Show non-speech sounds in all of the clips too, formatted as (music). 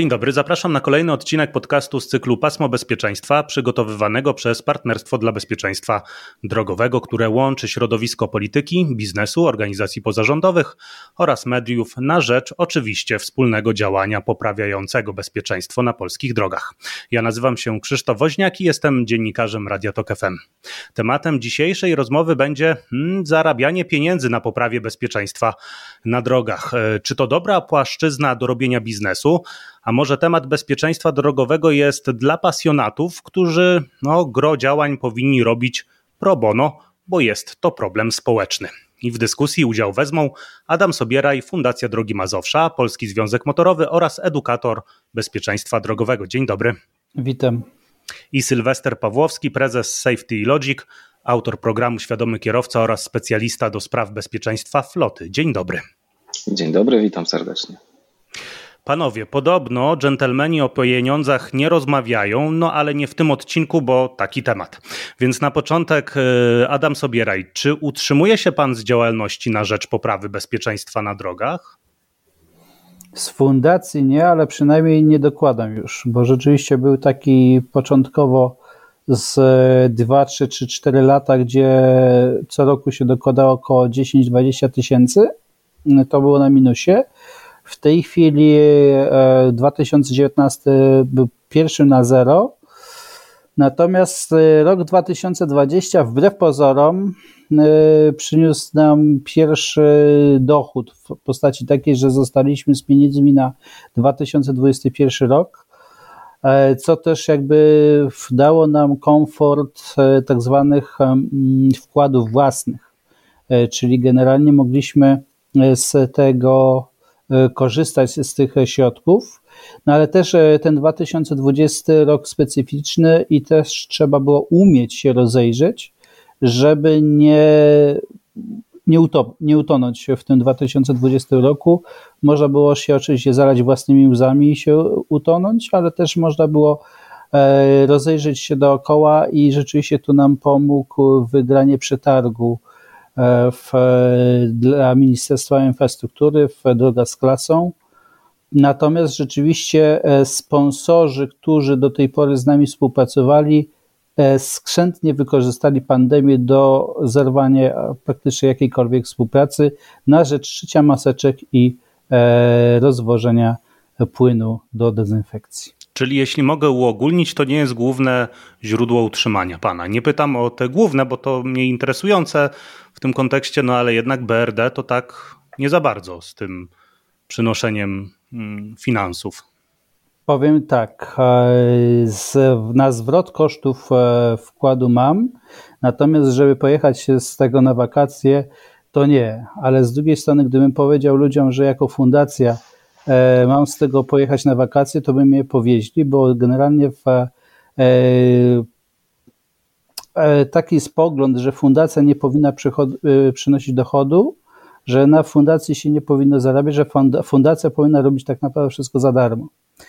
Dzień dobry, zapraszam na kolejny odcinek podcastu z cyklu Pasmo Bezpieczeństwa, przygotowywanego przez Partnerstwo dla Bezpieczeństwa Drogowego, które łączy środowisko polityki, biznesu, organizacji pozarządowych oraz mediów na rzecz oczywiście wspólnego działania poprawiającego bezpieczeństwo na polskich drogach. Ja nazywam się Krzysztof Woźniak i jestem dziennikarzem Radia Tok FM. Tematem dzisiejszej rozmowy będzie hmm, zarabianie pieniędzy na poprawie bezpieczeństwa na drogach. E, czy to dobra płaszczyzna do robienia biznesu? A może temat bezpieczeństwa drogowego jest dla pasjonatów, którzy no, gro działań powinni robić pro bono, bo jest to problem społeczny. I w dyskusji udział wezmą Adam Sobieraj, Fundacja Drogi Mazowsza, Polski Związek Motorowy oraz edukator bezpieczeństwa drogowego. Dzień dobry. Witam. I Sylwester Pawłowski, prezes Safety Logic, autor programu Świadomy Kierowca oraz specjalista do spraw bezpieczeństwa floty. Dzień dobry. Dzień dobry, witam serdecznie. Panowie, podobno dżentelmeni o pieniądzach nie rozmawiają, no ale nie w tym odcinku, bo taki temat. Więc na początek e, Adam Sobieraj, czy utrzymuje się pan z działalności na rzecz poprawy bezpieczeństwa na drogach? Z fundacji nie, ale przynajmniej nie dokładam już, bo rzeczywiście był taki początkowo z 2, 3 czy 4 lata, gdzie co roku się dokładało około 10-20 tysięcy. To było na minusie. W tej chwili 2019 e, był pierwszy na zero, natomiast e, rok 2020 wbrew pozorom e, przyniósł nam pierwszy dochód w postaci takiej, że zostaliśmy z pieniędzmi na 2021 rok, co też jakby dało nam komfort tak zwanych wkładów własnych, czyli generalnie mogliśmy z tego E, korzystać z tych środków. No ale też e, ten 2020 rok specyficzny i też trzeba było umieć się rozejrzeć, żeby nie, nie, utop, nie utonąć w tym 2020 roku. Można było się oczywiście zalać własnymi łzami i się utonąć, ale też można było e, rozejrzeć się dookoła i rzeczywiście tu nam pomógł wygranie przetargu E, w, dla Ministerstwa Infrastruktury w Droga z klasą. Natomiast rzeczywiście e, sponsorzy, którzy do tej pory z nami współpracowali, e, skrzętnie wykorzystali pandemię do zerwania praktycznie jakiejkolwiek współpracy na rzecz szycia maseczek i rozwożenia płynu do dezynfekcji. Czyli jeśli mogę uogólnić, to nie jest główne źródło utrzymania pana. Nie pytam o te główne, bo to mnie interesujące w tym kontekście, no ale jednak BRD to tak nie za bardzo z tym przynoszeniem mm, finansów. Powiem tak, e, z, na zwrot kosztów e, wkładu mam, natomiast żeby pojechać z tego na wakacje, to nie. Ale z drugiej strony, gdybym powiedział ludziom, że jako fundacja E, mam z tego pojechać na wakacje, to by mnie powieźli, bo generalnie w, taki jest pogląd, że fundacja nie powinna przynosić dochodu, że na fundacji się nie powinno zarabiać, że fundacja powinna robić tak naprawdę wszystko za darmo,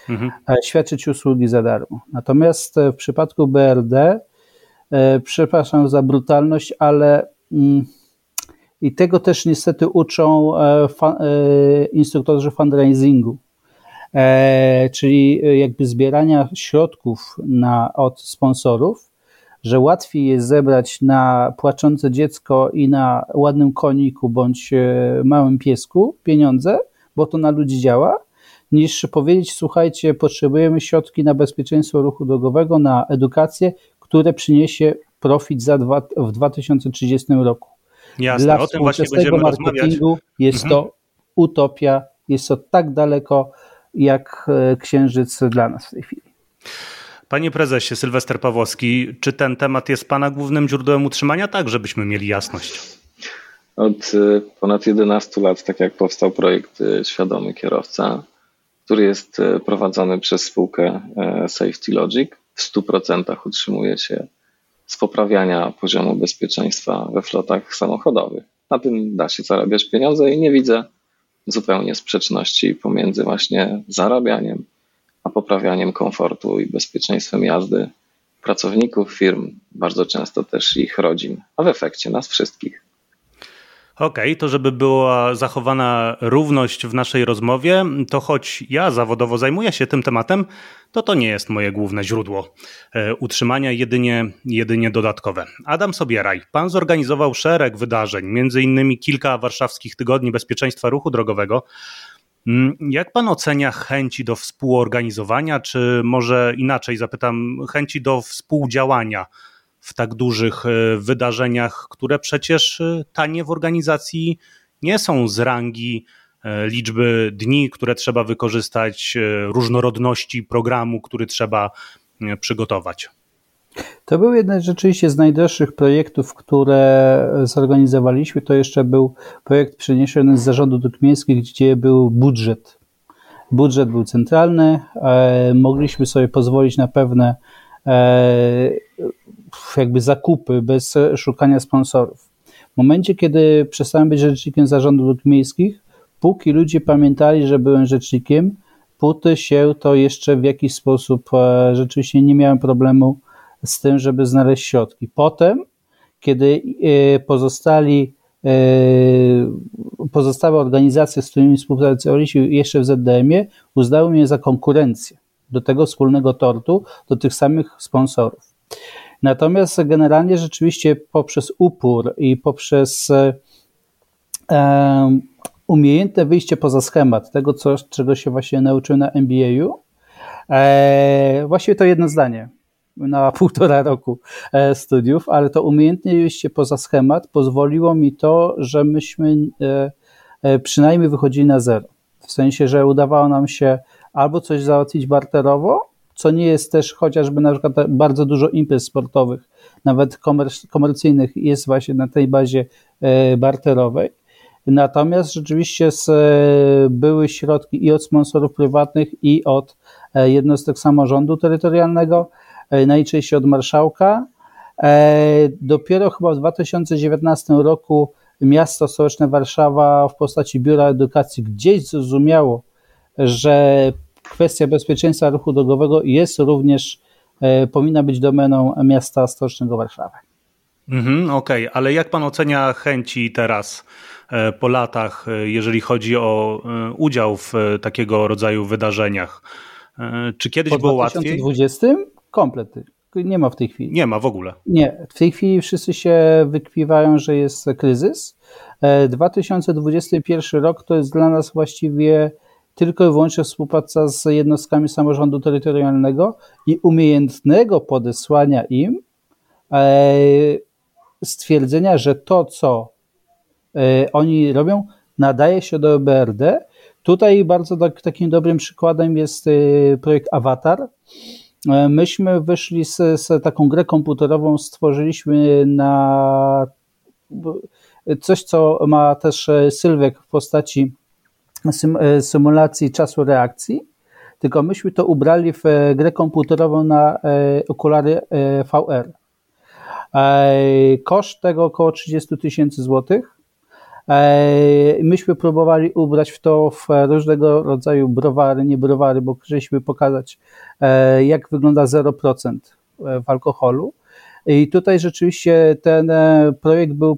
mhm. świadczyć usługi za darmo. Natomiast w przypadku BRD, przepraszam za brutalność, ale mm, i tego też niestety uczą e, e, instruktorzy fundraisingu, e, czyli jakby zbierania środków na, od sponsorów, że łatwiej jest zebrać na płaczące dziecko i na ładnym koniku bądź małym piesku pieniądze, bo to na ludzi działa, niż powiedzieć, słuchajcie, potrzebujemy środki na bezpieczeństwo ruchu drogowego, na edukację, które przyniesie profit za dwa, w 2030 roku. Jasne, Dla o tym właśnie będziemy marketingu rozmawiać. jest mhm. to utopia, jest to tak daleko jak e, księżyc dla nas w tej chwili. Panie prezesie, Sylwester Pawłowski, czy ten temat jest Pana głównym źródłem utrzymania? Tak, żebyśmy mieli jasność. Od e, ponad 11 lat, tak jak powstał projekt e, Świadomy Kierowca, który jest prowadzony przez spółkę Safety Logic, w 100% utrzymuje się z poprawiania poziomu bezpieczeństwa we flotach samochodowych. Na tym da się zarabiać pieniądze i nie widzę zupełnie sprzeczności pomiędzy właśnie zarabianiem, a poprawianiem komfortu i bezpieczeństwem jazdy pracowników firm, bardzo często też ich rodzin, a w efekcie nas wszystkich. Okej, okay, to żeby była zachowana równość w naszej rozmowie, to choć ja zawodowo zajmuję się tym tematem, to to nie jest moje główne źródło e, utrzymania, jedynie, jedynie dodatkowe. Adam Sobieraj, pan zorganizował szereg wydarzeń, między innymi kilka warszawskich tygodni bezpieczeństwa ruchu drogowego. Mm, jak pan ocenia chęci do współorganizowania, czy może inaczej zapytam, chęci do współdziałania w tak dużych e, wydarzeniach, które przecież e, tanie w organizacji nie są z rangi e, liczby dni, które trzeba wykorzystać, różnorodności programu, który trzeba przygotować. To był jeden rzeczywiście z najdroższych projektów, które zorganizowaliśmy. To jeszcze był projekt przeniesiony z zarządu dróg miejskich, gdzie był budżet. Budżet był centralny, mogliśmy sobie pozwolić na pewne jakby zakupy bez szukania sponsorów. W momencie, kiedy przestałem być rzecznikiem zarządu dróg miejskich, póki ludzie pamiętali, że byłem rzecznikiem, póty się to jeszcze w jakiś sposób e, rzeczywiście nie miałem problemu z tym, żeby znaleźć środki. Potem, kiedy e, pozostali e, pozostałe organizacje, z którymi współpracowaliśmy jeszcze w ZDM-ie, uznały mnie za konkurencję do tego wspólnego tortu, do tych samych sponsorów. Natomiast generalnie rzeczywiście poprzez upór i poprzez e, umiejętne wyjście poza schemat tego, co, czego się właśnie nauczyłem na MBA-u, e, właściwie to jedno zdanie na (laughs) półtora roku e, studiów, ale to umiejętne wyjście poza schemat pozwoliło mi to, że myśmy przynajmniej wychodzili na zero. W sensie, że udawało nam się albo coś załatwić barterowo, co nie jest też chociażby na przykład bardzo dużo imprez sportowych, nawet komercyjnych jest właśnie na tej bazie e, barterowej. Natomiast rzeczywiście e, były środki i od sponsorów prywatnych, i od e, jednostek samorządu terytorialnego, najczęściej od marszałka. Dopiero chyba w 2019 roku miasto stołeczne Warszawa w postaci Biura Edukacji gdzieś zrozumiało, że kwestia bezpieczeństwa ruchu drogowego jest również, e, powinna być domeną miasta stołecznego Warszawy. Mhm, Okej, okay. ale jak pan ocenia chęci teraz e, po latach, e, jeżeli chodzi o udział w takiego rodzaju wydarzeniach? Czy kiedyś po było łatwiej? W 2020 komplet. Nie ma w tej chwili. Nie ma w ogóle. Nie, w tej chwili wszyscy się wykpiwają, że jest kryzys. 2021 rok to jest dla nas właściwie tylko i wyłącznie współpraca z jednostkami samorządu terytorialnego i umiejętnego podesłania im e, stwierdzenia, że to, co e, oni robią, nadaje się do BRD. Tutaj bardzo tak, takim dobrym przykładem jest e, projekt Avatar. Myśmy wyszli z, z taką grę komputerową, stworzyliśmy na coś, co ma też Sylwek w postaci symulacji czasu reakcji, tylko myśmy to ubrali w e, grę komputerową na e, okulary VR. Koszt tego około 30 tysięcy złotych. Myśmy próbowali ubrać w to w różnego rodzaju browary, nie browary, bo chcieliśmy pokazać, jak wygląda 0% w alkoholu. I tutaj rzeczywiście ten projekt był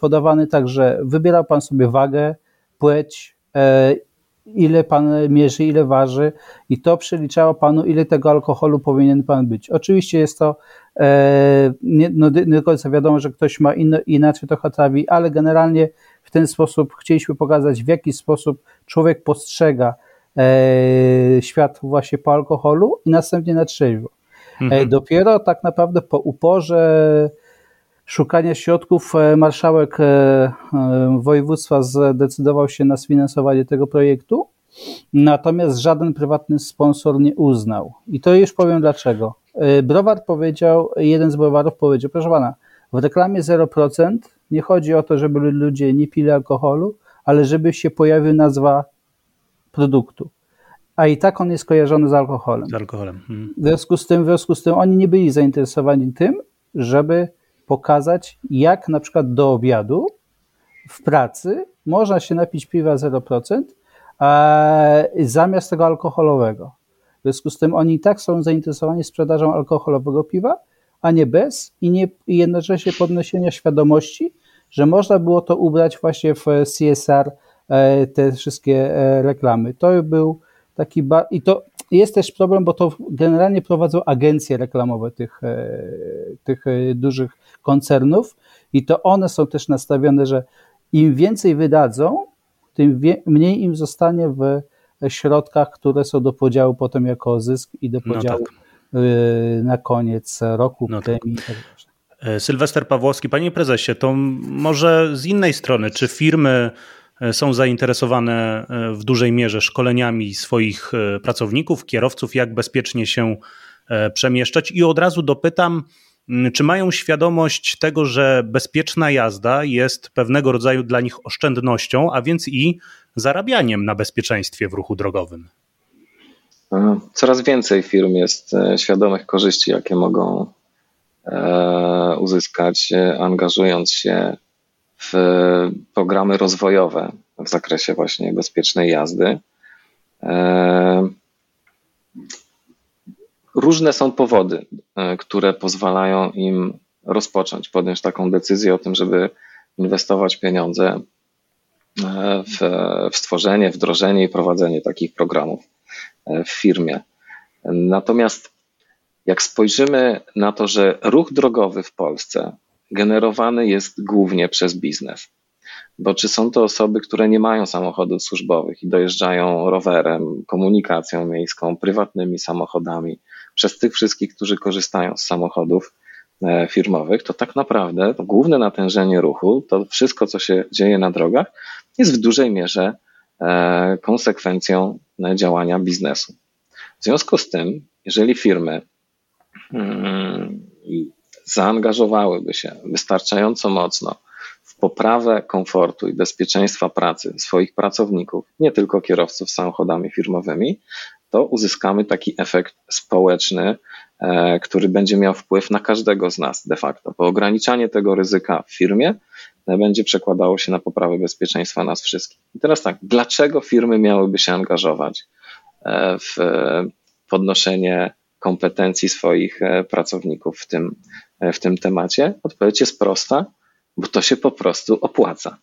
podawany tak, że wybierał Pan sobie wagę, płeć, E, ile pan mierzy, ile waży i to przeliczało panu, ile tego alkoholu powinien pan być. Oczywiście jest to e, nie, no, nie do końca wiadomo, że ktoś ma inno, inaczej to trawi, ale generalnie w ten sposób chcieliśmy pokazać, w jaki sposób człowiek postrzega e, świat właśnie po alkoholu i następnie na trzeźwo. Mhm. Dopiero tak naprawdę po uporze szukania środków e, marszałek e, e, województwa zdecydował się na sfinansowanie tego projektu, natomiast żaden prywatny sponsor nie uznał. I to już powiem dlaczego. Browar powiedział, jeden z browarów powiedział, proszę pana, w reklamie 0% nie chodzi o to, żeby ludzie nie pili alkoholu, ale żeby się pojawił nazwa produktu. A i tak on jest kojarzony z alkoholem. Z alkoholem. Hmm. W, związku z tym, w związku z tym oni nie byli zainteresowani tym, żeby pokazać, jak na przykład do obiadu w pracy można się napić piwa 0% e, zamiast tego alkoholowego. W związku z tym oni i tak są zainteresowani sprzedażą alkoholowego piwa, a nie bez i, nie, i jednocześnie podniesienia świadomości, że można było to ubrać właśnie w CSR, e, te wszystkie e, reklamy. To był taki, i to jest też problem, bo to generalnie prowadzą agencje reklamowe tych, e, tych dużych koncernów i to one są też nastawione, że im więcej wydadzą, tym mniej im zostanie w środkach, które są do podziału potem jako zysk i do no podziału no tak. na koniec roku. No tak. tak e, Sylwester Pawłowski, panie prezesie, to może z innej strony, czy firmy e, są zainteresowane e, w dużej mierze szkoleniami swoich pracowników, kierowców, jak bezpiecznie się przemieszczać? I od razu dopytam, czy mają świadomość tego, że bezpieczna jazda jest pewnego rodzaju dla nich oszczędnością, a więc i zarabianiem na bezpieczeństwie w ruchu drogowym? Coraz więcej firm jest e, świadomych korzyści, jakie mogą e, uzyskać, e, angażując się w programy rozwojowe w zakresie właśnie bezpiecznej jazdy. Różne są powody, e, które pozwalają im rozpocząć, podjąć taką decyzję o tym, żeby inwestować pieniądze e, w, w stworzenie, wdrożenie i prowadzenie takich programów e, w firmie. Natomiast jak spojrzymy na to, że ruch drogowy w Polsce generowany jest głównie przez biznes, bo czy są to osoby, które nie mają samochodów służbowych i dojeżdżają rowerem, komunikacją miejską, prywatnymi samochodami, przez tych wszystkich, którzy korzystają z samochodów e, firmowych, to tak naprawdę to główne natężenie ruchu, to wszystko, co się dzieje na drogach, jest w dużej mierze e, konsekwencją e, działania biznesu. W związku z tym, jeżeli firmy mm, zaangażowałyby się wystarczająco mocno poprawę komfortu i bezpieczeństwa pracy swoich pracowników, nie tylko kierowców samochodami firmowymi, to uzyskamy taki efekt społeczny, e, który będzie miał wpływ na każdego z nas de facto, bo ograniczanie tego ryzyka w firmie e, będzie przekładało się na poprawę bezpieczeństwa nas wszystkich. I teraz tak, dlaczego firmy miałyby się angażować e, w podnoszenie kompetencji swoich pracowników w tym, w tym temacie? Odpowiedź jest prosta, bo to się po prostu opłaca.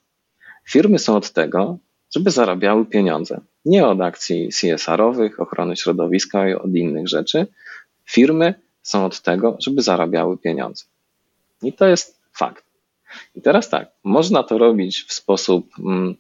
Firmy są od tego, żeby zarabiały pieniądze. Nie od akcji CSR-owych, ochrony środowiska i od innych rzeczy. Firmy są od tego, żeby zarabiały pieniądze. I to jest fakt. I teraz tak, można to robić w sposób mm,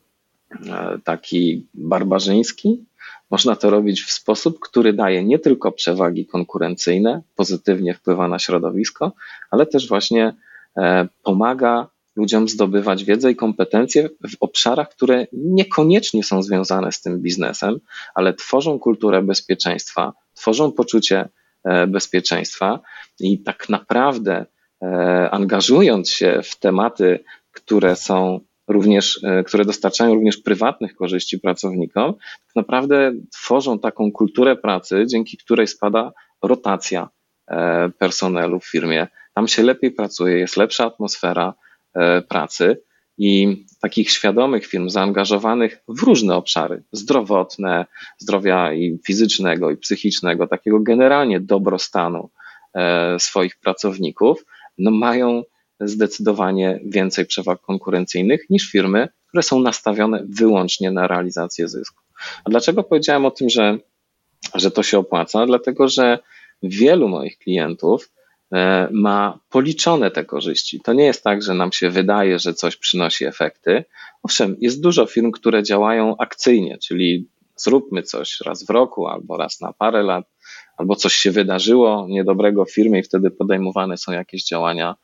e, taki barbarzyński, można to robić w sposób, który daje nie tylko przewagi konkurencyjne, pozytywnie wpływa na środowisko, ale też właśnie e, pomaga ludziom zdobywać wiedzę i kompetencje w obszarach, które niekoniecznie są związane z tym biznesem, ale tworzą kulturę bezpieczeństwa, tworzą poczucie e, bezpieczeństwa i tak naprawdę e, angażując się w tematy, które są również, e, które dostarczają również prywatnych korzyści pracownikom, tak naprawdę tworzą taką kulturę pracy, dzięki której spada rotacja personelu w firmie. Tam się lepiej pracuje, jest lepsza atmosfera, pracy i takich świadomych firm zaangażowanych w różne obszary zdrowotne, zdrowia i fizycznego i psychicznego, takiego generalnie dobrostanu e, swoich pracowników, no mają zdecydowanie więcej przewag konkurencyjnych niż firmy, które są nastawione wyłącznie na realizację zysku. A dlaczego powiedziałem o tym, że, że to się opłaca? Dlatego, że wielu moich klientów E, ma policzone te korzyści. To nie jest tak, że nam się wydaje, że coś przynosi efekty. Owszem, jest dużo firm, które działają akcyjnie, czyli zróbmy coś raz w roku albo raz na parę lat, albo coś się wydarzyło niedobrego w firmie i wtedy podejmowane są jakieś działania,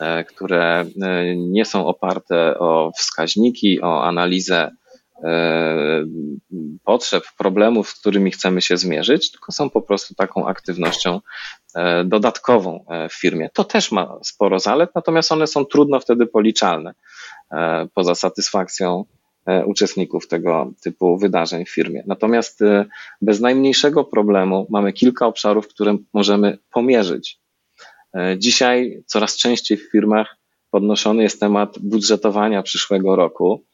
e, które e, nie są oparte o wskaźniki, o analizę potrzeb, problemów, z którymi chcemy się zmierzyć, tylko są po prostu taką aktywnością E, dodatkową e, w firmie. To też ma sporo zalet, natomiast one są trudno wtedy policzalne e, poza satysfakcją uczestników tego typu wydarzeń w firmie. Natomiast bez najmniejszego problemu mamy kilka obszarów, które możemy pomierzyć. Dzisiaj coraz częściej w firmach podnoszony jest temat budżetowania przyszłego roku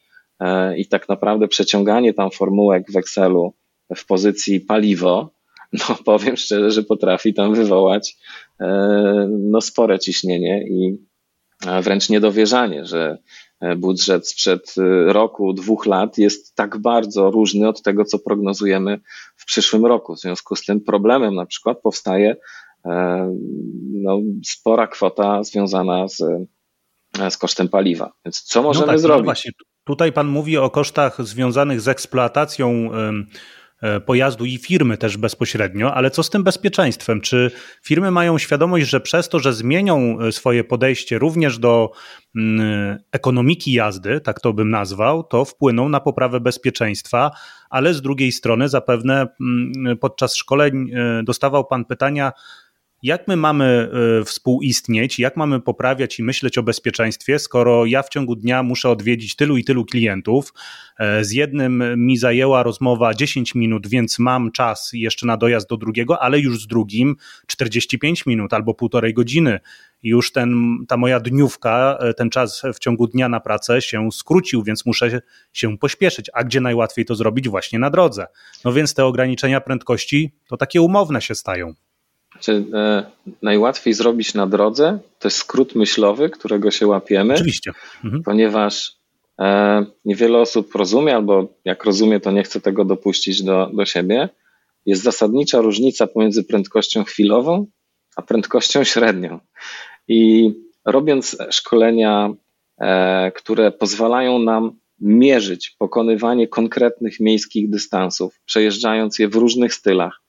i tak naprawdę przeciąganie tam formułek w Excelu w pozycji paliwo (laughs) no powiem szczerze, że potrafi tam wywołać e, no, spore ciśnienie i wręcz niedowierzanie, że budżet sprzed roku, dwóch lat jest tak bardzo różny od tego, co prognozujemy w przyszłym roku. W związku z tym problemem na przykład powstaje no, spora kwota związana z, z kosztem paliwa. Więc co no możemy no tak, zrobić? No właśnie, tutaj Pan mówi o kosztach związanych z eksploatacją E, pojazdu i firmy też bezpośrednio, ale co z tym bezpieczeństwem? Czy firmy mają świadomość, że przez to, że zmienią e, swoje podejście również do ekonomiki jazdy, tak to bym nazwał, to wpłyną na poprawę bezpieczeństwa, ale z drugiej strony zapewne podczas szkoleń e, dostawał Pan pytania, jak my mamy e, współistnieć, jak mamy poprawiać i myśleć o bezpieczeństwie, skoro ja w ciągu dnia muszę odwiedzić tylu i tylu klientów. E, z jednym mi zajęła rozmowa 10 minut, więc mam czas jeszcze na dojazd do drugiego, ale już z drugim 45 minut albo półtorej godziny. Już ten, ta moja dniówka, e, ten czas w ciągu dnia na pracę się skrócił, więc muszę się pośpieszyć. A gdzie najłatwiej to zrobić? Właśnie na drodze. No więc te ograniczenia prędkości to takie umowne się stają. Znaczy, e, najłatwiej zrobić na drodze to jest skrót myślowy, którego się łapiemy. Oczywiście. Mhm. Ponieważ e, niewiele osób rozumie, albo jak rozumie, to nie chce tego dopuścić do, do siebie. Jest zasadnicza różnica pomiędzy prędkością chwilową a prędkością średnią. I robiąc szkolenia, e, które pozwalają nam mierzyć pokonywanie konkretnych miejskich dystansów, przejeżdżając je w różnych stylach,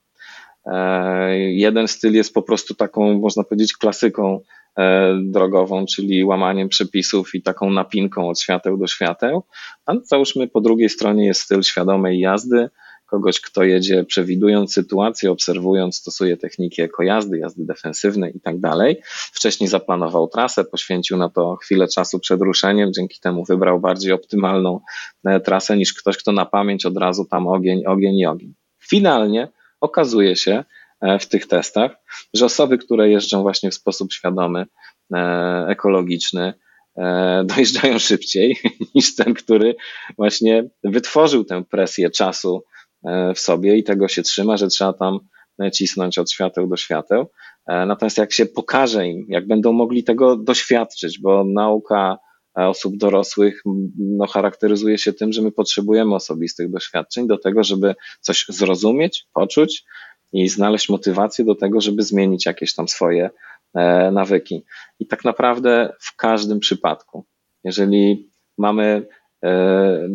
jeden styl jest po prostu taką, można powiedzieć, klasyką e, drogową, czyli łamaniem przepisów i taką napinką od świateł do świateł. A załóżmy po drugiej stronie jest styl świadomej jazdy, kogoś, kto jedzie przewidując sytuację, obserwując, stosuje techniki ekojazdy, jazdy defensywnej i tak dalej. Wcześniej zaplanował trasę, poświęcił na to chwilę czasu przed ruszeniem, dzięki temu wybrał bardziej optymalną e, trasę niż ktoś, kto na pamięć od razu tam ogień, ogień i ogień. Finalnie okazuje się e, w tych testach, że osoby, które jeżdżą właśnie w sposób świadomy, e, ekologiczny, e, (laughs) dojeżdżają szybciej (laughs) niż ten, który właśnie wytworzył tę presję czasu w sobie i tego się trzyma, że trzeba tam cisnąć od świateł do świateł. Natomiast jak się pokaże im, jak będą mogli tego doświadczyć, bo nauka osób dorosłych no, charakteryzuje się tym, że my potrzebujemy osobistych doświadczeń do tego, żeby coś zrozumieć, poczuć i znaleźć motywację do tego, żeby zmienić jakieś tam swoje e, nawyki. I tak naprawdę w każdym przypadku, jeżeli mamy e,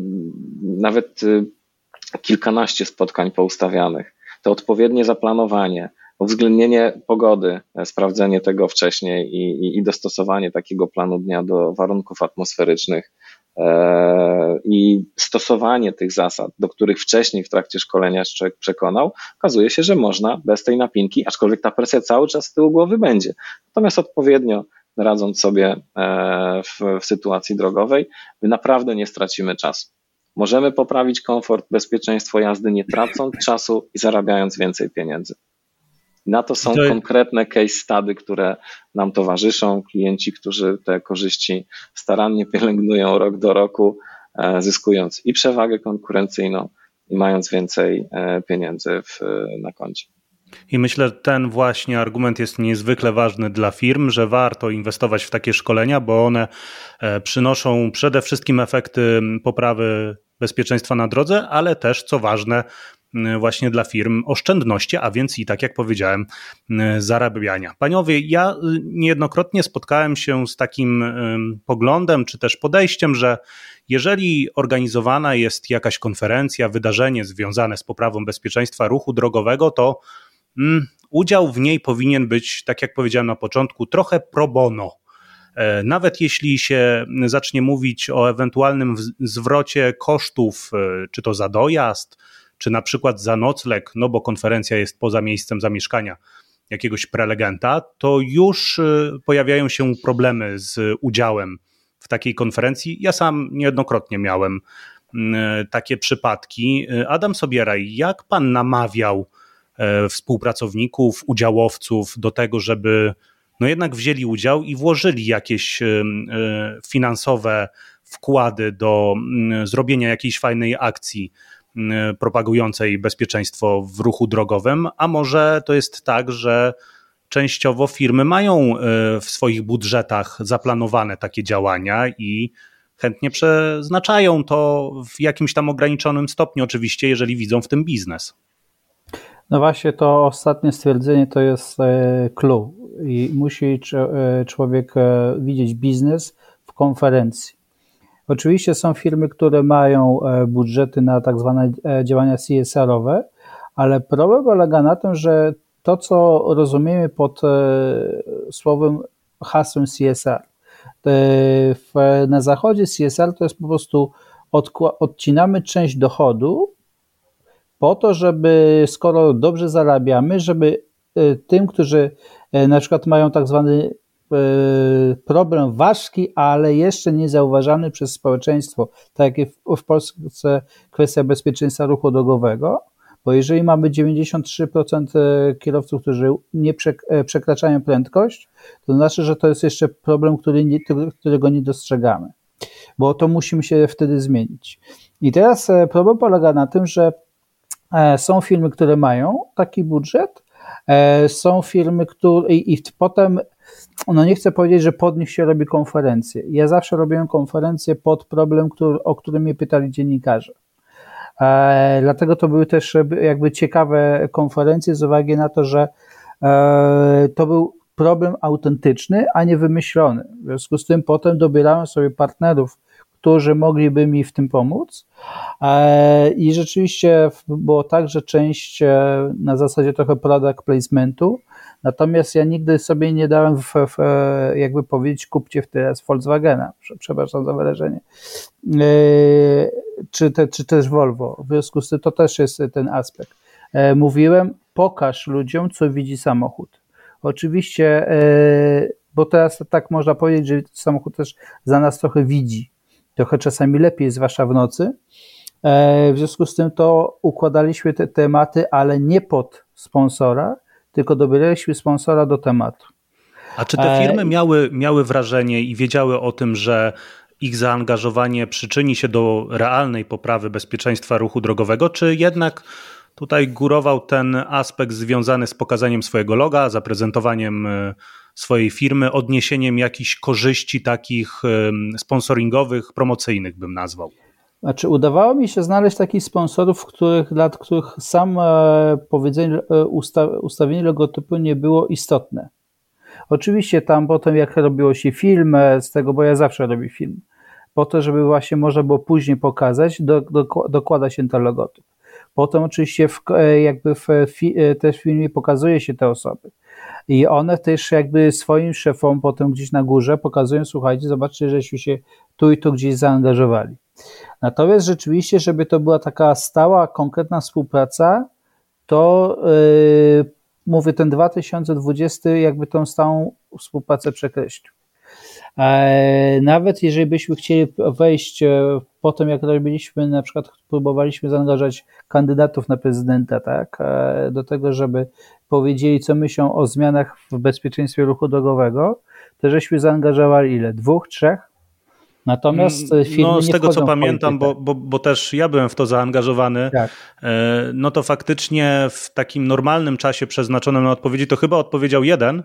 nawet e, kilkanaście spotkań poustawianych, to odpowiednie zaplanowanie, uwzględnienie pogody, e, sprawdzenie tego wcześniej i, i, i dostosowanie takiego planu dnia do warunków atmosferycznych e, i stosowanie tych zasad, do których wcześniej w trakcie szkolenia człowiek przekonał, okazuje się, że można bez tej napinki, aczkolwiek ta presja cały czas z tyłu głowy będzie. Natomiast odpowiednio radząc sobie e, w, w sytuacji drogowej, my naprawdę nie stracimy czasu. Możemy poprawić komfort, bezpieczeństwo jazdy, nie tracąc czasu i zarabiając więcej pieniędzy. Na to są to... konkretne case study, które nam towarzyszą, klienci, którzy te korzyści starannie pielęgnują rok do roku, e, zyskując i przewagę konkurencyjną, i mając więcej e, pieniędzy w, na koncie. I myślę, że ten właśnie argument jest niezwykle ważny dla firm, że warto inwestować w takie szkolenia, bo one e, przynoszą przede wszystkim efekty poprawy bezpieczeństwa na drodze, ale też, co ważne, właśnie dla firm oszczędności, a więc i tak jak powiedziałem, y, zarabiania. Paniowie, ja y, niejednokrotnie spotkałem się z takim poglądem, czy też podejściem, że jeżeli organizowana jest jakaś konferencja, wydarzenie związane z poprawą bezpieczeństwa ruchu drogowego, to mm, udział w niej powinien być, tak jak powiedziałem na początku, trochę pro bono. E, nawet jeśli się zacznie mówić o ewentualnym zwrocie kosztów, czy to za dojazd, czy na przykład za nocleg, no bo konferencja jest poza miejscem zamieszkania jakiegoś prelegenta, to już y, pojawiają się problemy z udziałem w takiej konferencji. Ja sam niejednokrotnie miałem y, takie przypadki. Adam Sobieraj, jak pan namawiał e, współpracowników, udziałowców do tego, żeby no jednak wzięli udział i włożyli jakieś y, finansowe wkłady do zrobienia jakiejś fajnej akcji Y, propagującej bezpieczeństwo w ruchu drogowym, a może to jest tak, że częściowo firmy mają y, w swoich budżetach zaplanowane takie działania i chętnie przeznaczają to w jakimś tam ograniczonym stopniu, oczywiście, jeżeli widzą w tym biznes. No właśnie, to ostatnie stwierdzenie to jest e, clue i musi e, człowiek e, widzieć biznes w konferencji. Oczywiście są firmy, które mają budżety na tak zwane działania CSR-owe, ale problem polega na tym, że to, co rozumiemy pod słowem hasłem CSR, na zachodzie CSR to jest po prostu odcinamy część dochodu po to, żeby skoro dobrze zarabiamy, żeby e, tym, którzy e, na przykład mają tak zwany e, problem ważki, ale jeszcze nie zauważany przez społeczeństwo, tak jak w Polsce kwestia bezpieczeństwa ruchu drogowego, bo jeżeli mamy 93% kierowców, którzy nie przekraczają prędkość, to znaczy, że to jest jeszcze problem, który nie, którego nie dostrzegamy, bo to musimy się wtedy zmienić. I teraz problem polega na tym, że E, są firmy, które mają taki budżet, e, są firmy, które i, i potem, no nie chcę powiedzieć, że pod nich się robi konferencje. Ja zawsze robiłem konferencje pod problem, który, o którym mnie pytali dziennikarze. E, dlatego to były też jakby ciekawe konferencje z uwagi na to, że e, to był problem autentyczny, a nie wymyślony. W związku z tym potem dobierałem sobie partnerów którzy mogliby mi w tym pomóc. E, I rzeczywiście było tak, że część e, na zasadzie trochę product placementu, natomiast ja nigdy sobie nie dałem, w, w, jakby powiedzieć, kupcie w teraz Volkswagena, przepraszam za wyrażenie, e, czy, te, czy też Volvo. W związku z tym to też jest ten aspekt. Mówiłem, pokaż ludziom, co widzi samochód. Oczywiście, bo teraz tak można powiedzieć, że samochód też za nas trochę widzi trochę czasami lepiej, zwłaszcza w nocy. E, w związku z tym to układaliśmy te tematy, ale nie pod sponsora, tylko dobieraliśmy sponsora do tematu. A czy te e, firmy miały, miały wrażenie i wiedziały o tym, że ich zaangażowanie przyczyni się do realnej poprawy bezpieczeństwa ruchu drogowego, czy jednak tutaj górował ten aspekt związany z pokazaniem swojego loga, zaprezentowaniem e, swojej firmy odniesieniem jakichś korzyści takich sponsoringowych, promocyjnych bym nazwał. Znaczy, udawało mi się znaleźć takich sponsorów, których, dla których sam e, powiedzenie, e, usta, ustawienie logotypu nie było istotne. Oczywiście tam potem, jak robiło się film z tego, bo ja zawsze robię film, po to, żeby właśnie można było później pokazać, do, do, dokłada się ten logotyp. Potem oczywiście w, e, jakby w, też w filmie pokazuje się te osoby. I one też jakby swoim szefom potem gdzieś na górze pokazują, słuchajcie, zobaczcie, żeśmy się tu i tu gdzieś zaangażowali. Natomiast rzeczywiście, żeby to była taka stała, konkretna współpraca, to yy, mówię, ten 2020 jakby tą stałą współpracę przekreślił. E, nawet jeżeli byśmy chcieli wejść e, po tym, jak robiliśmy, na przykład próbowaliśmy zaangażować kandydatów na prezydenta, tak, e, do tego, żeby powiedzieli, co myślą o zmianach w bezpieczeństwie ruchu drogowego, to żeśmy zaangażowali ile? Dwóch, trzech? Natomiast mm, firmy no, z tego co pamiętam, bo, bo, bo też ja byłem w to zaangażowany, tak. no to faktycznie w takim normalnym czasie przeznaczonym na odpowiedzi to chyba odpowiedział jeden,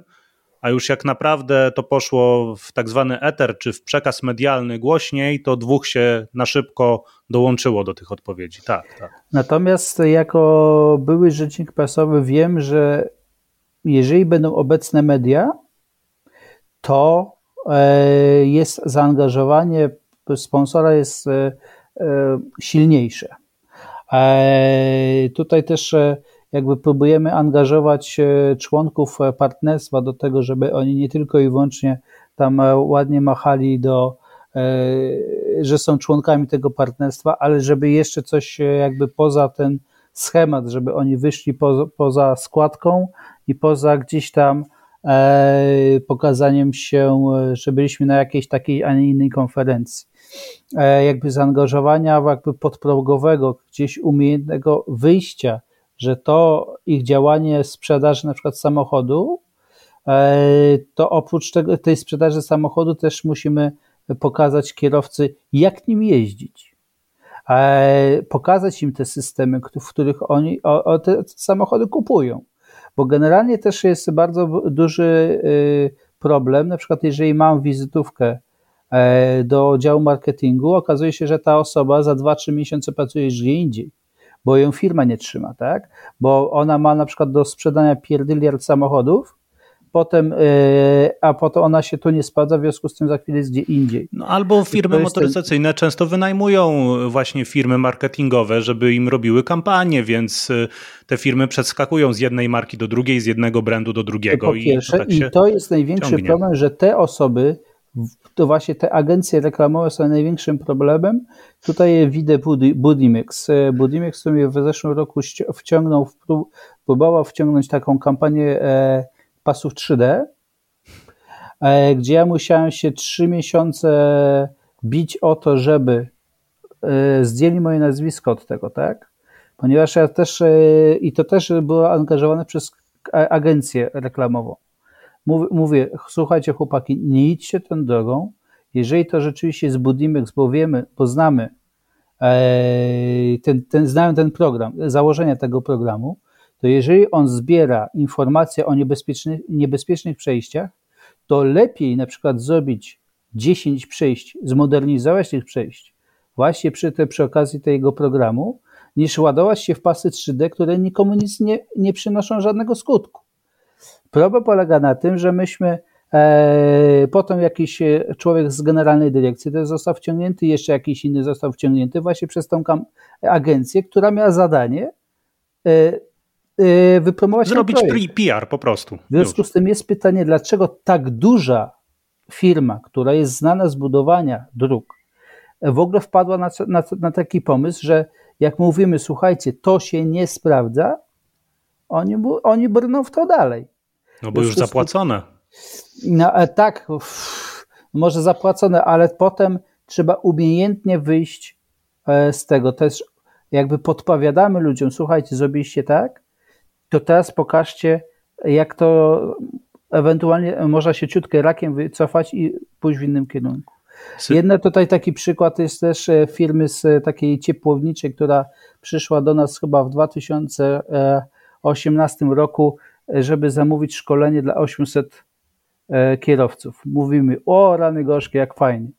a już jak naprawdę to poszło w tak zwany eter, czy w przekaz medialny głośniej, to dwóch się na szybko dołączyło do tych odpowiedzi. Tak, tak. Natomiast jako były rzecznik prasowy wiem, że jeżeli będą obecne media, to e, jest zaangażowanie sponsora jest e, e, silniejsze. Tutaj też jakby próbujemy angażować e, członków e, partnerstwa do tego, żeby oni nie tylko i wyłącznie tam e, ładnie machali do, że są członkami tego partnerstwa, ale żeby jeszcze coś jakby poza ten schemat, żeby oni wyszli poza, poza składką i poza gdzieś tam pokazaniem się, że byliśmy na jakiejś takiej, a nie innej konferencji. Jakby zaangażowania jakby podprogowego, gdzieś umiejętnego wyjścia że to ich działanie sprzedaży na przykład samochodu, e, to oprócz tego, tej sprzedaży samochodu też musimy pokazać kierowcy, jak nim jeździć. E, pokazać im te systemy, w których oni o, te samochody kupują. Bo generalnie też jest bardzo duży y, problem, na przykład jeżeli mam wizytówkę do działu marketingu, okazuje się, że ta osoba za 2-3 miesiące pracuje gdzie indziej, bo ją firma nie trzyma, tak? Bo ona ma na przykład do sprzedania pierdyliard samochodów, potem, e, a potem ona się tu nie sprawdza, w związku z tym za chwilę jest gdzie indziej. No, albo firmy motoryzacyjne ten... często wynajmują właśnie firmy marketingowe, żeby im robiły kampanie, więc e, te firmy przeskakują z jednej marki do drugiej, z jednego brandu do drugiego. Po pierwsze, i, tak i to jest największy ciągnie. problem, że te osoby to właśnie te agencje reklamowe są największym problemem. Tutaj widzę Budimix. E, Budimix, który w zeszłym roku wciągnął, próbował wciągnąć taką kampanię pasów 3D, e, gdzie ja musiałem się 3 miesiące bić o to, żeby e, zdjęli moje nazwisko od tego, tak? Ponieważ ja też, e, i to też było angażowane przez agencję reklamową. Mówię, słuchajcie chłopaki, nie idźcie tą drogą, jeżeli to rzeczywiście jest Budimex, bo wiemy, poznamy, ten, ten, znają ten program, założenia tego programu, to jeżeli on zbiera informacje o niebezpiecznych, niebezpiecznych przejściach, to lepiej na przykład zrobić 10 przejść, zmodernizować tych przejść właśnie przy, te, przy okazji tego programu, niż ładować się w pasy 3D, które nikomu nic nie, nie przynoszą żadnego skutku. Problem polega na tym, że myśmy e, potem jakiś e, człowiek z generalnej dyrekcji też został wciągnięty, jeszcze jakiś inny został wciągnięty właśnie przez tą agencję, która miała zadanie e, wypromować Zrobić PR po prostu. W związku z tym jest pytanie, dlaczego tak duża firma, która jest znana z budowania dróg, w ogóle wpadła na, na, na taki pomysł, że jak mówimy, słuchajcie, to się nie sprawdza, oni, oni brną w to dalej. No bo już zapłacone. No, e, tak, uff, może zapłacone, ale potem trzeba umiejętnie wyjść e, z tego. Też jakby podpowiadamy ludziom, słuchajcie, zrobiliście tak, to teraz pokażcie, jak to ewentualnie można się ciutkę rakiem wycofać i pójść w innym kierunku. Jedna tutaj taki przykład jest też e, firmy z takiej ciepłowniczej, która przyszła do nas chyba w 2018 roku, żeby zamówić szkolenie dla 800 e, kierowców. Mówimy, o rany gorzkie, jak fajnie.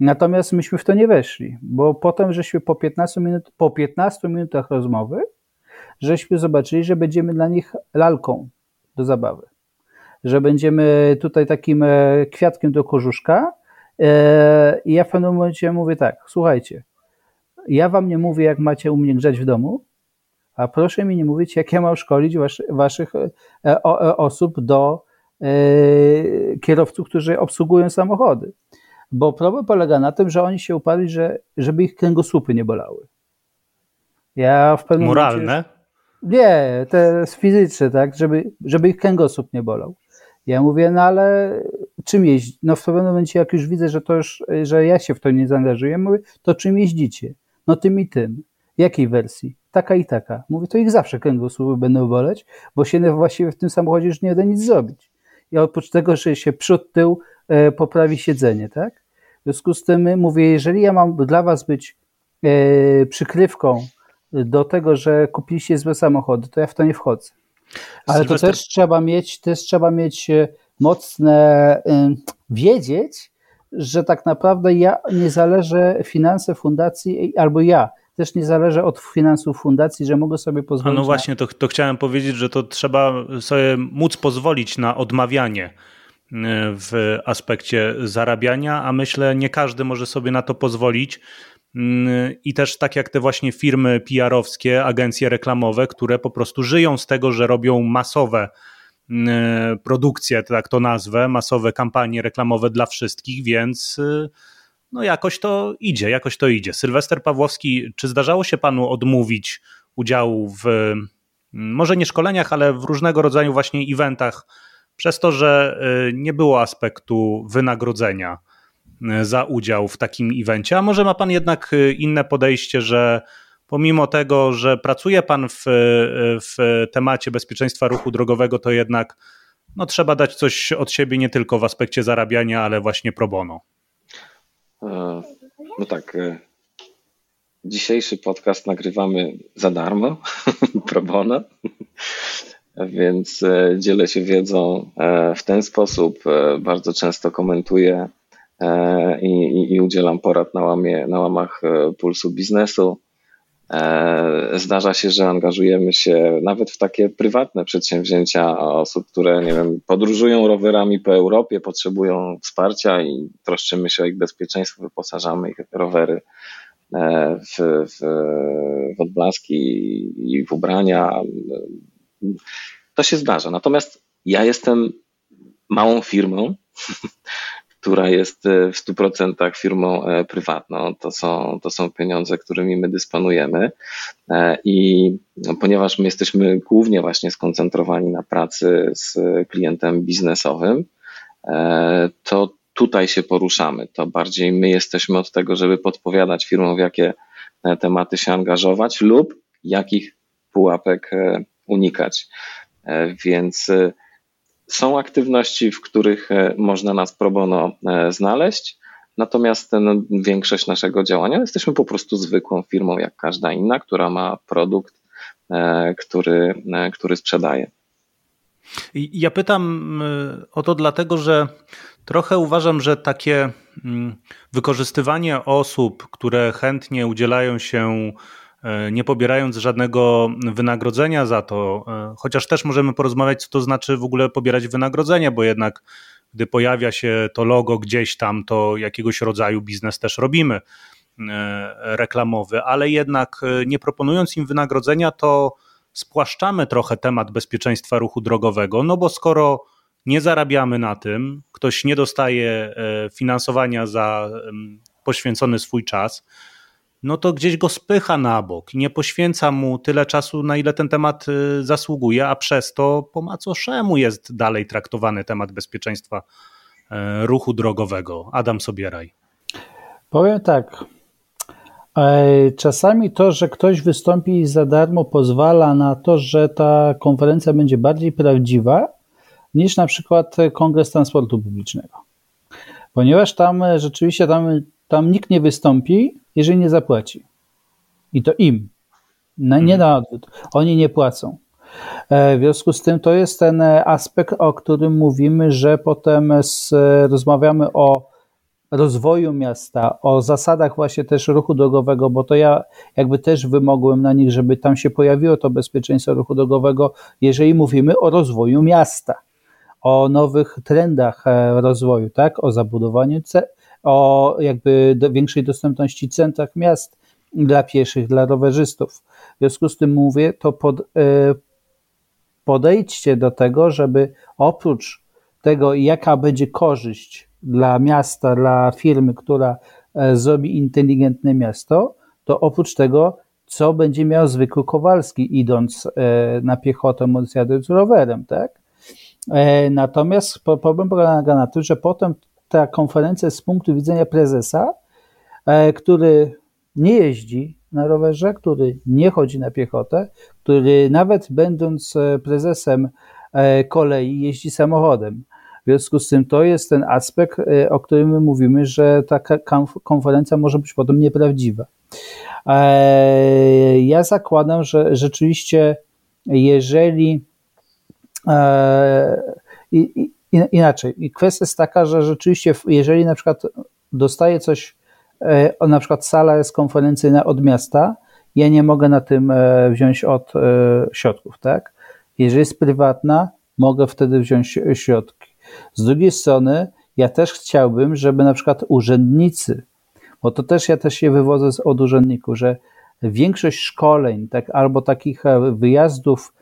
Natomiast myśmy w to nie weszli, bo potem żeśmy po 15, minut, po 15 minutach rozmowy żeśmy zobaczyli, że będziemy dla nich lalką do zabawy. Że będziemy tutaj takim e, kwiatkiem do korzuszka. E, I ja w pewnym momencie mówię tak, słuchajcie, ja wam nie mówię, jak macie u mnie grzać w domu, a proszę mi nie mówić, jak ja mam szkolić was, waszych e, osób do kierowców, którzy obsługują samochody. Bo problem polega na tym, że oni się uparli, że, żeby ich kręgosłupy nie bolały. Ja w pewnym Moralne? Momencie, nie, jest fizyczne, tak, żeby, żeby ich kręgosłup nie bolał. Ja mówię, no ale czym jeździć? No w pewnym momencie, jak już widzę, że to już, że ja się w to nie zaangażuję, mówię, to czym jeździcie? No tym i tym. Jakiej wersji? Taka i taka. Mówię, to ich zawsze kręgosłupy będą boleć, bo się właściwie w tym samochodzie już nie da nic zrobić. I oprócz tego, że się przód, tył e, poprawi siedzenie, tak? W związku z tym mówię, jeżeli ja mam dla was być e, przykrywką do tego, że kupiliście złe samochody, to ja w to nie wchodzę. Ale Sylwester... to też trzeba mieć, też trzeba mieć e, mocne, wiedzieć, że tak naprawdę ja nie zależę finanse fundacji, albo ja też nie zależę od finansów fundacji, że mogę sobie pozwolić. A no właśnie, to, to chciałem powiedzieć, że to trzeba sobie móc pozwolić na odmawianie e, w aspekcie zarabiania, a myślę, nie każdy może sobie na to pozwolić. Mm, I też tak jak te właśnie firmy PR-owskie, agencje reklamowe, które po prostu żyją z tego, że robią masowe mm, produkcje, tak to nazwę, masowe kampanie reklamowe dla wszystkich, więc y, no jakoś to idzie, jakoś to idzie. Sylwester Pawłowski, czy zdarzało się panu odmówić udziału w mm, może nie szkoleniach, ale w różnego rodzaju właśnie eventach przez to, że y, nie było aspektu wynagrodzenia? E, za udział w takim evencie, a może ma pan jednak e, inne podejście, że pomimo tego, że pracuje pan w, e, w temacie bezpieczeństwa ruchu drogowego, to jednak no, trzeba dać coś od siebie nie tylko w aspekcie zarabiania, ale właśnie pro bono. No tak. Dzisiejszy podcast nagrywamy za darmo, (laughs) pro bono, (laughs) więc dzielę się wiedzą w ten sposób. Bardzo często komentuję i, i, i udzielam porad na, łamie, na łamach pulsu biznesu. Zdarza się, że angażujemy się nawet w takie prywatne przedsięwzięcia osób, które nie wiem, podróżują rowerami po Europie, potrzebują wsparcia i troszczymy się o ich bezpieczeństwo, wyposażamy ich rowery w, w, w odblaski i w ubrania. To się zdarza. Natomiast ja jestem małą firmą, (laughs) która jest w 100% firmą e, prywatną. To są, to są pieniądze, którymi my dysponujemy. E, I ponieważ my jesteśmy głównie właśnie skoncentrowani na pracy z klientem biznesowym, e, to tutaj się poruszamy. To bardziej my jesteśmy od tego, żeby podpowiadać firmom, w jakie tematy się angażować lub jakich pułapek unikać. Więc są aktywności, w których e, można nas pro bono e, znaleźć, natomiast no, większość naszego działania jesteśmy po prostu zwykłą firmą, jak każda inna, która ma produkt, e, który, który sprzedaje. Ja pytam o to dlatego, że trochę uważam, że takie mm, wykorzystywanie osób, które chętnie udzielają się nie pobierając żadnego wynagrodzenia za to, e, chociaż też możemy porozmawiać, co to znaczy w ogóle pobierać wynagrodzenie, bo jednak gdy pojawia się to logo gdzieś tam, to jakiegoś rodzaju biznes też robimy e, reklamowy, ale jednak nie proponując im wynagrodzenia, to spłaszczamy trochę temat bezpieczeństwa ruchu drogowego, no bo skoro nie zarabiamy na tym, ktoś nie dostaje finansowania za poświęcony swój czas, no to gdzieś go spycha na bok i nie poświęca mu tyle czasu, na ile ten temat y, zasługuje, a przez to po macoszemu jest dalej traktowany temat bezpieczeństwa e, ruchu drogowego. Adam Sobieraj. Powiem tak. Czasami to, że ktoś wystąpi za darmo, pozwala na to, że ta konferencja będzie bardziej prawdziwa niż na przykład Kongres Transportu Publicznego. Ponieważ tam rzeczywiście tam, tam nikt nie wystąpi, jeżeli nie zapłaci. I to im. No, nie mhm. na odwrót. Oni nie płacą. E, w związku z tym to jest ten aspekt, o którym mówimy, że potem z, rozmawiamy o rozwoju miasta, o zasadach właśnie też ruchu drogowego, bo to ja jakby też wymogłem na nich, żeby tam się pojawiło to bezpieczeństwo ruchu drogowego, jeżeli mówimy o rozwoju miasta, o nowych trendach e, rozwoju, tak, o zabudowaniu o jakby do większej dostępności centrach miast dla pieszych, dla rowerzystów. W związku z tym mówię, to pod, e, podejdźcie do tego, żeby oprócz tego, jaka będzie korzyść dla miasta, dla firmy, która e, zrobi inteligentne miasto, to oprócz tego, co będzie miał zwykły Kowalski, idąc e, na piechotę, bądź jadąc rowerem, tak? Natomiast problem polega na tym, że potem ta konferencja z punktu widzenia prezesa, e, który nie jeździ na rowerze, który nie chodzi na piechotę, który nawet będąc e, prezesem e, kolei jeździ samochodem. W związku z tym to jest ten aspekt, o którym my mówimy, że taka konferencja może być potem nieprawdziwa. Ja zakładam, że rzeczywiście, jeżeli. I kwestia jest taka, że rzeczywiście, jeżeli na przykład dostaję coś, e, na przykład sala jest konferencyjna od miasta, ja nie mogę na tym e, wziąć od e, środków, tak? Jeżeli jest prywatna, mogę wtedy wziąć środki. Z drugiej strony, ja też chciałbym, żeby na przykład urzędnicy, bo to też ja też się wywodzę od urzędników, że większość szkoleń, tak, albo takich wyjazdów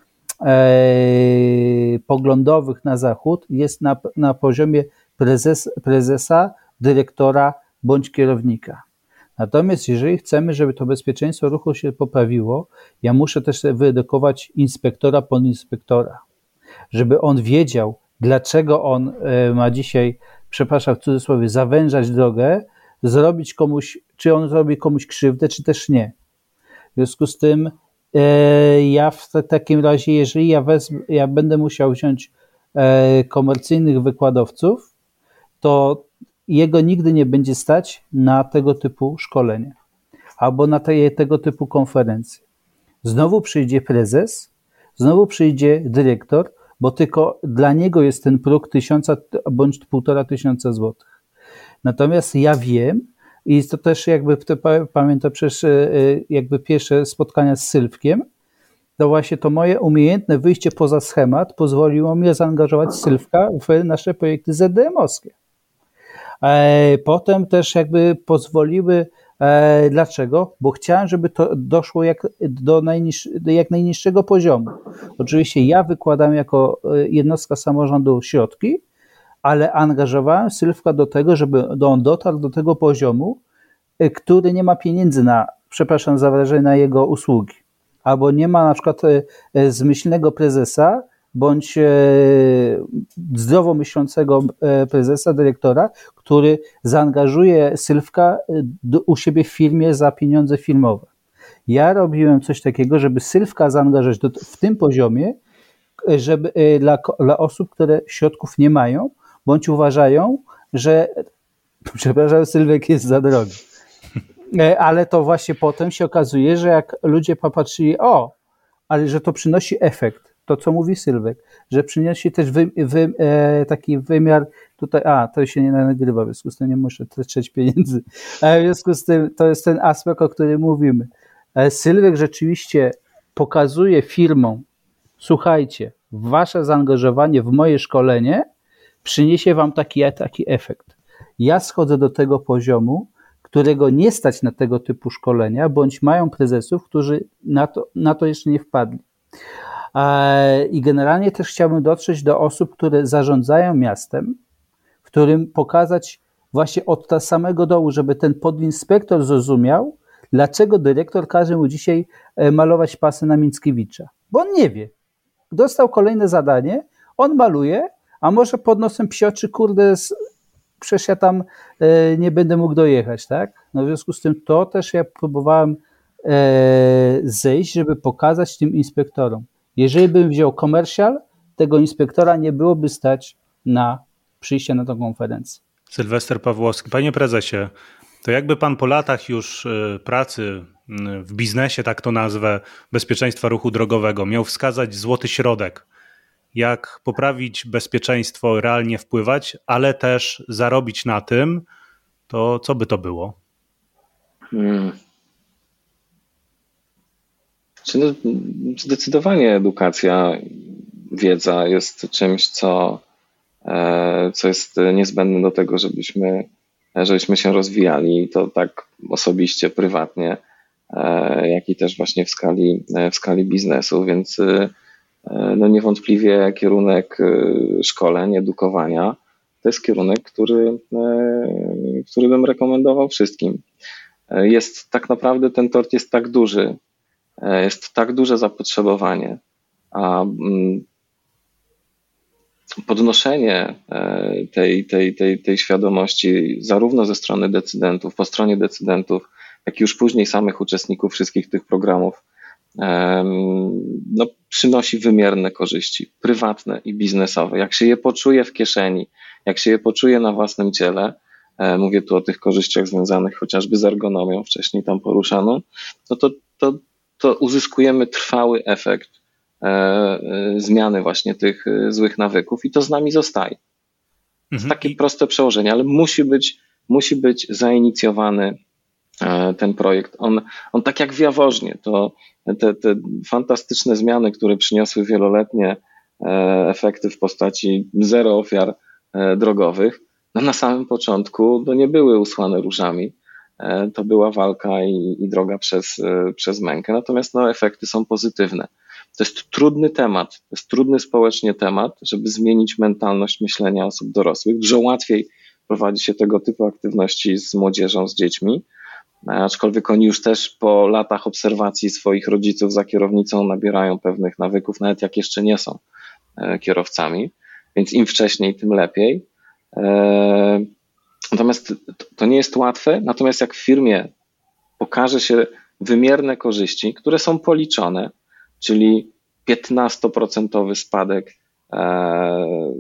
poglądowych na Zachód jest na, na poziomie prezes, prezesa, dyrektora bądź kierownika. Natomiast jeżeli chcemy, żeby to bezpieczeństwo ruchu się poprawiło, ja muszę też wyedukować inspektora, podinspektora, żeby on wiedział, dlaczego on e, ma dzisiaj, przepraszam w cudzysłowie, zawężać drogę, zrobić komuś, czy on zrobi komuś krzywdę, czy też nie. W związku z tym E, ja w takim razie, jeżeli ja, wezmę, ja będę musiał wziąć e, komercyjnych wykładowców, to jego nigdy nie będzie stać na tego typu szkolenia albo na te, tego typu konferencje. Znowu przyjdzie prezes, znowu przyjdzie dyrektor, bo tylko dla niego jest ten próg tysiąca bądź półtora tysiąca złotych. Natomiast ja wiem, i to też jakby pamiętam przez jakby pierwsze spotkania z Sylwkiem, to właśnie to moje umiejętne wyjście poza schemat pozwoliło mi zaangażować Sylwka w nasze projekty ZDM-owskie. E, potem też jakby pozwoliły, e, dlaczego? Bo chciałem, żeby to doszło jak, do, najniż, do jak najniższego poziomu. Oczywiście ja wykładam jako e, jednostka samorządu środki, ale angażowałem Sylwka do tego, żeby on dotarł do tego poziomu, który nie ma pieniędzy na, przepraszam za na jego usługi albo nie ma na przykład e, e, zmyślnego prezesa, bądź zdrowo myślącego prezesa, dyrektora, który zaangażuje Sylwka u siebie w firmie za pieniądze filmowe. Ja robiłem coś takiego, żeby Sylwka zaangażować w tym poziomie, żeby dla, dla osób, które środków nie mają, bądź uważają, że przepraszam, Sylwek jest za drogi. E, ale to właśnie potem się okazuje, że jak ludzie popatrzyli, o, ale że to przynosi efekt, to co mówi Sylwek, że przynosi też wy, wy, e, taki wymiar tutaj, a, to się nie nagrywa, w związku z tym nie muszę trzeć pieniędzy, a w związku z tym to jest ten aspekt, o którym mówimy. E, Sylwek rzeczywiście pokazuje firmom, słuchajcie, wasze zaangażowanie w moje szkolenie przyniesie wam taki, taki efekt. Ja schodzę do tego poziomu, którego nie stać na tego typu szkolenia, bądź mają prezesów, którzy na to, na to jeszcze nie wpadli. I generalnie też chciałbym dotrzeć do osób, które zarządzają miastem, którym pokazać właśnie od samego dołu, żeby ten podinspektor zrozumiał, dlaczego dyrektor każe mu dzisiaj e, malować pasy na Mickiewicza. Bo on nie wie. Dostał kolejne zadanie, on maluje, a może pod nosem psioczy, kurde, przecież ja tam e, nie będę mógł dojechać, tak? No w związku z tym to też ja próbowałem e, zejść, żeby pokazać tym inspektorom. Jeżeli bym wziął komercjal, tego inspektora nie byłoby stać na przyjście na tę konferencję. Sylwester Pawłowski. Panie prezesie, to jakby pan po latach już e, pracy w biznesie, tak to nazwę, bezpieczeństwa ruchu drogowego, miał wskazać złoty środek jak poprawić bezpieczeństwo, realnie wpływać, ale też zarobić na tym, to co by to było? Hmm. No, zdecydowanie edukacja, wiedza jest czymś, co, e, co jest niezbędne do tego, żebyśmy, żebyśmy się rozwijali. To tak osobiście, prywatnie, e, jak i też właśnie w skali, w skali biznesu, więc no niewątpliwie kierunek e, szkoleń, edukowania to jest kierunek, który, e, który bym rekomendował wszystkim. Jest tak naprawdę ten tort jest tak duży, jest tak duże zapotrzebowanie, a mm, podnoszenie tej, tej, tej, tej świadomości zarówno ze strony decydentów, po stronie decydentów, jak i już później samych uczestników wszystkich tych programów no, przynosi wymierne korzyści prywatne i biznesowe. Jak się je poczuje w kieszeni, jak się je poczuje na własnym ciele, e, mówię tu o tych korzyściach związanych chociażby z ergonomią, wcześniej tam poruszano, no to, to, to uzyskujemy trwały efekt e, e, zmiany właśnie tych złych nawyków i to z nami zostaje. Mhm. takie proste przełożenie, ale musi być, musi być zainicjowany ten projekt. On, on tak jak w Jaworznie, to te, te fantastyczne zmiany, które przyniosły wieloletnie e, efekty w postaci zero ofiar e, drogowych, no na samym początku to nie były usłane różami. E, to była walka i, i droga przez, przez mękę. Natomiast no, efekty są pozytywne. To jest trudny temat, to jest trudny społecznie temat, żeby zmienić mentalność myślenia osób dorosłych. Dużo łatwiej prowadzi się tego typu aktywności z młodzieżą, z dziećmi, aczkolwiek oni już też po latach obserwacji swoich rodziców za kierownicą nabierają pewnych nawyków, nawet jak jeszcze nie są e, kierowcami, więc im wcześniej, tym lepiej. E, natomiast to nie jest łatwe, natomiast jak w firmie pokaże się wymierne korzyści, które są policzone, czyli 15% spadek e,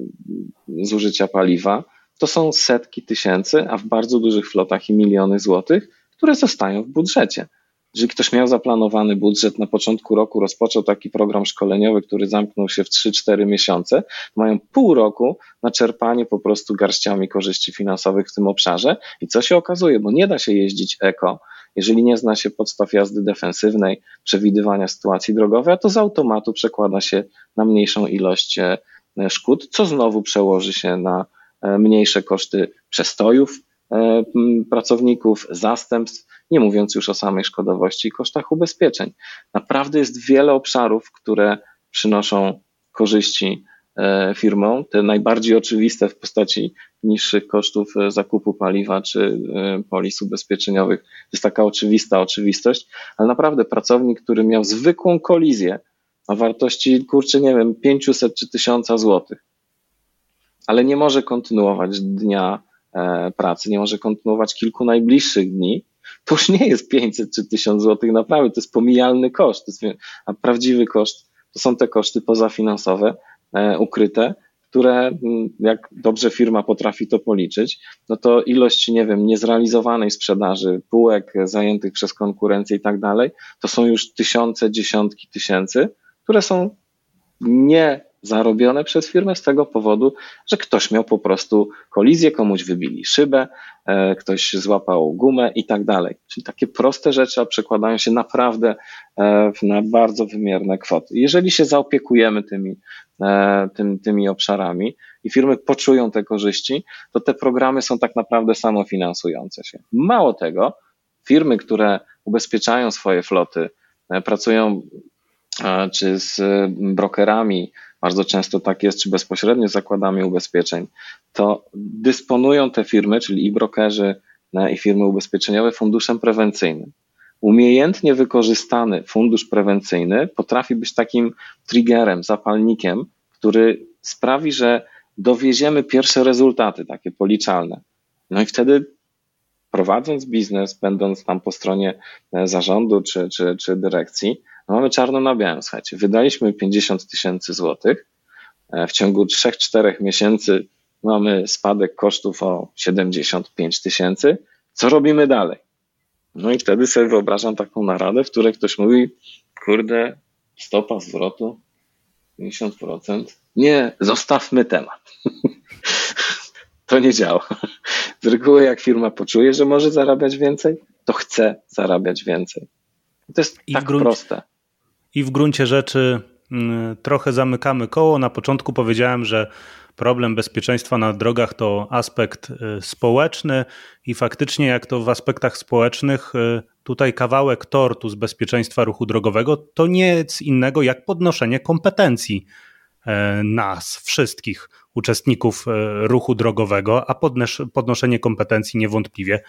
zużycia paliwa, to są setki tysięcy, a w bardzo dużych flotach i miliony złotych, które zostają w budżecie. jeżeli ktoś miał zaplanowany budżet na początku roku, rozpoczął taki program szkoleniowy, który zamknął się w 3-4 miesiące, mają pół roku na czerpanie po prostu garściami korzyści finansowych w tym obszarze. I co się okazuje, bo nie da się jeździć eko, jeżeli nie zna się podstaw jazdy defensywnej, przewidywania sytuacji drogowej, a to z automatu przekłada się na mniejszą ilość e, szkód, co znowu przełoży się na e, mniejsze koszty przestojów pracowników, zastępstw, nie mówiąc już o samej szkodowości i kosztach ubezpieczeń. Naprawdę jest wiele obszarów, które przynoszą korzyści E, firmą. Te najbardziej oczywiste w postaci niższych kosztów e, zakupu paliwa czy e, polis ubezpieczeniowych. To jest taka oczywista oczywistość, ale naprawdę pracownik, który miał zwykłą kolizję o wartości, kurczę, nie wiem, 500 czy 1000 złotych, ale nie może kontynuować dnia pracy, nie może kontynuować kilku najbliższych dni, to już nie jest 500 czy 1000 złotych, naprawdę to jest pomijalny koszt, to jest, a prawdziwy koszt to są te koszty pozafinansowe, E, ukryte, które mm, jak dobrze firma potrafi to policzyć, no to ilość, nie wiem, niezrealizowanej sprzedaży, półek zajętych przez konkurencję i tak dalej, to są już tysiące, dziesiątki tysięcy, które są nie zarobione przez firmę z tego powodu, że ktoś miał po prostu kolizję, komuś wybili szybę, e, ktoś złapał gumę i tak dalej. Czyli takie proste rzeczy przekładają się naprawdę e, na bardzo wymierne kwoty. Jeżeli się zaopiekujemy tymi, e, tym, tymi obszarami i firmy poczują te korzyści, to te programy są tak naprawdę samofinansujące się. Mało tego, firmy, które ubezpieczają swoje floty, pracują czy z brokerami, bardzo często tak jest, czy bezpośrednio z zakładami ubezpieczeń, to dysponują te firmy, czyli i brokerzy, i firmy ubezpieczeniowe funduszem prewencyjnym. Umiejętnie wykorzystany fundusz prewencyjny potrafi być takim triggerem, zapalnikiem, który sprawi, że dowieziemy pierwsze rezultaty, takie policzalne. No i wtedy prowadząc biznes, będąc tam po stronie e, zarządu czy, czy, czy dyrekcji, no mamy czarno na białym, słuchajcie, wydaliśmy 50 tysięcy złotych, e, w ciągu 3-4 miesięcy mamy spadek kosztów o 75 tysięcy, co robimy dalej? No i wtedy sobie wyobrażam taką naradę, w której ktoś mówi, kurde, stopa zwrotu 50%. Nie, zostawmy temat. (laughs) to nie działa. Z reguły jak firma poczuje, że może zarabiać więcej, to chce zarabiać więcej. To jest I tak proste. I w gruncie rzeczy mm, trochę zamykamy koło. Na początku powiedziałem, że problem bezpieczeństwa na drogach to aspekt y, społeczny i faktycznie jak to w aspektach społecznych y, tutaj kawałek tortu z bezpieczeństwa ruchu drogowego to nic innego jak podnoszenie kompetencji e, nas wszystkich uczestników e, ruchu drogowego, a podnoszenie kompetencji niewątpliwie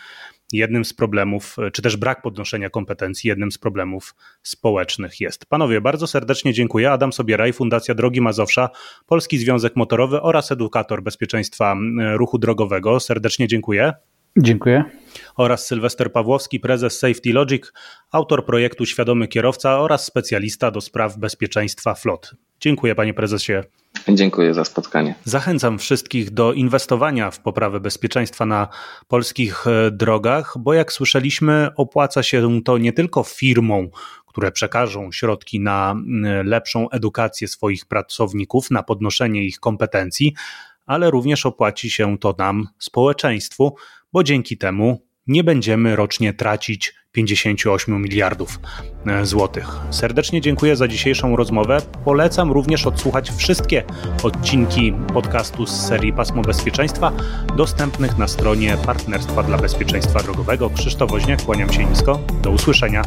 jednym z problemów, e, czy też brak podnoszenia kompetencji jednym z problemów społecznych jest. Panowie, bardzo serdecznie dziękuję. Adam Sobieraj, Fundacja Drogi Mazowsza, Polski Związek Motorowy oraz edukator bezpieczeństwa ruchu drogowego. Serdecznie dziękuję. Dziękuję. Oraz Sylwester Pawłowski, prezes Safety Logic, autor projektu Świadomy Kierowca oraz specjalista do spraw bezpieczeństwa flot. Dziękuję panie prezesie. Dziękuję za spotkanie. Zachęcam wszystkich do inwestowania w poprawę bezpieczeństwa na polskich e, drogach, bo jak słyszeliśmy, opłaca się to nie tylko firmom, które przekażą środki na lepszą edukację swoich pracowników, na podnoszenie ich kompetencji, ale również opłaci się to nam, społeczeństwu, bo dzięki temu nie będziemy rocznie tracić 58 miliardów e, złotych. Serdecznie dziękuję za dzisiejszą rozmowę. Polecam również odsłuchać wszystkie odcinki podcastu z serii Pasmo Bezpieczeństwa dostępnych na stronie Partnerstwa dla Bezpieczeństwa Drogowego. Krzysztof Woźniak, kłaniam się nisko. Do usłyszenia.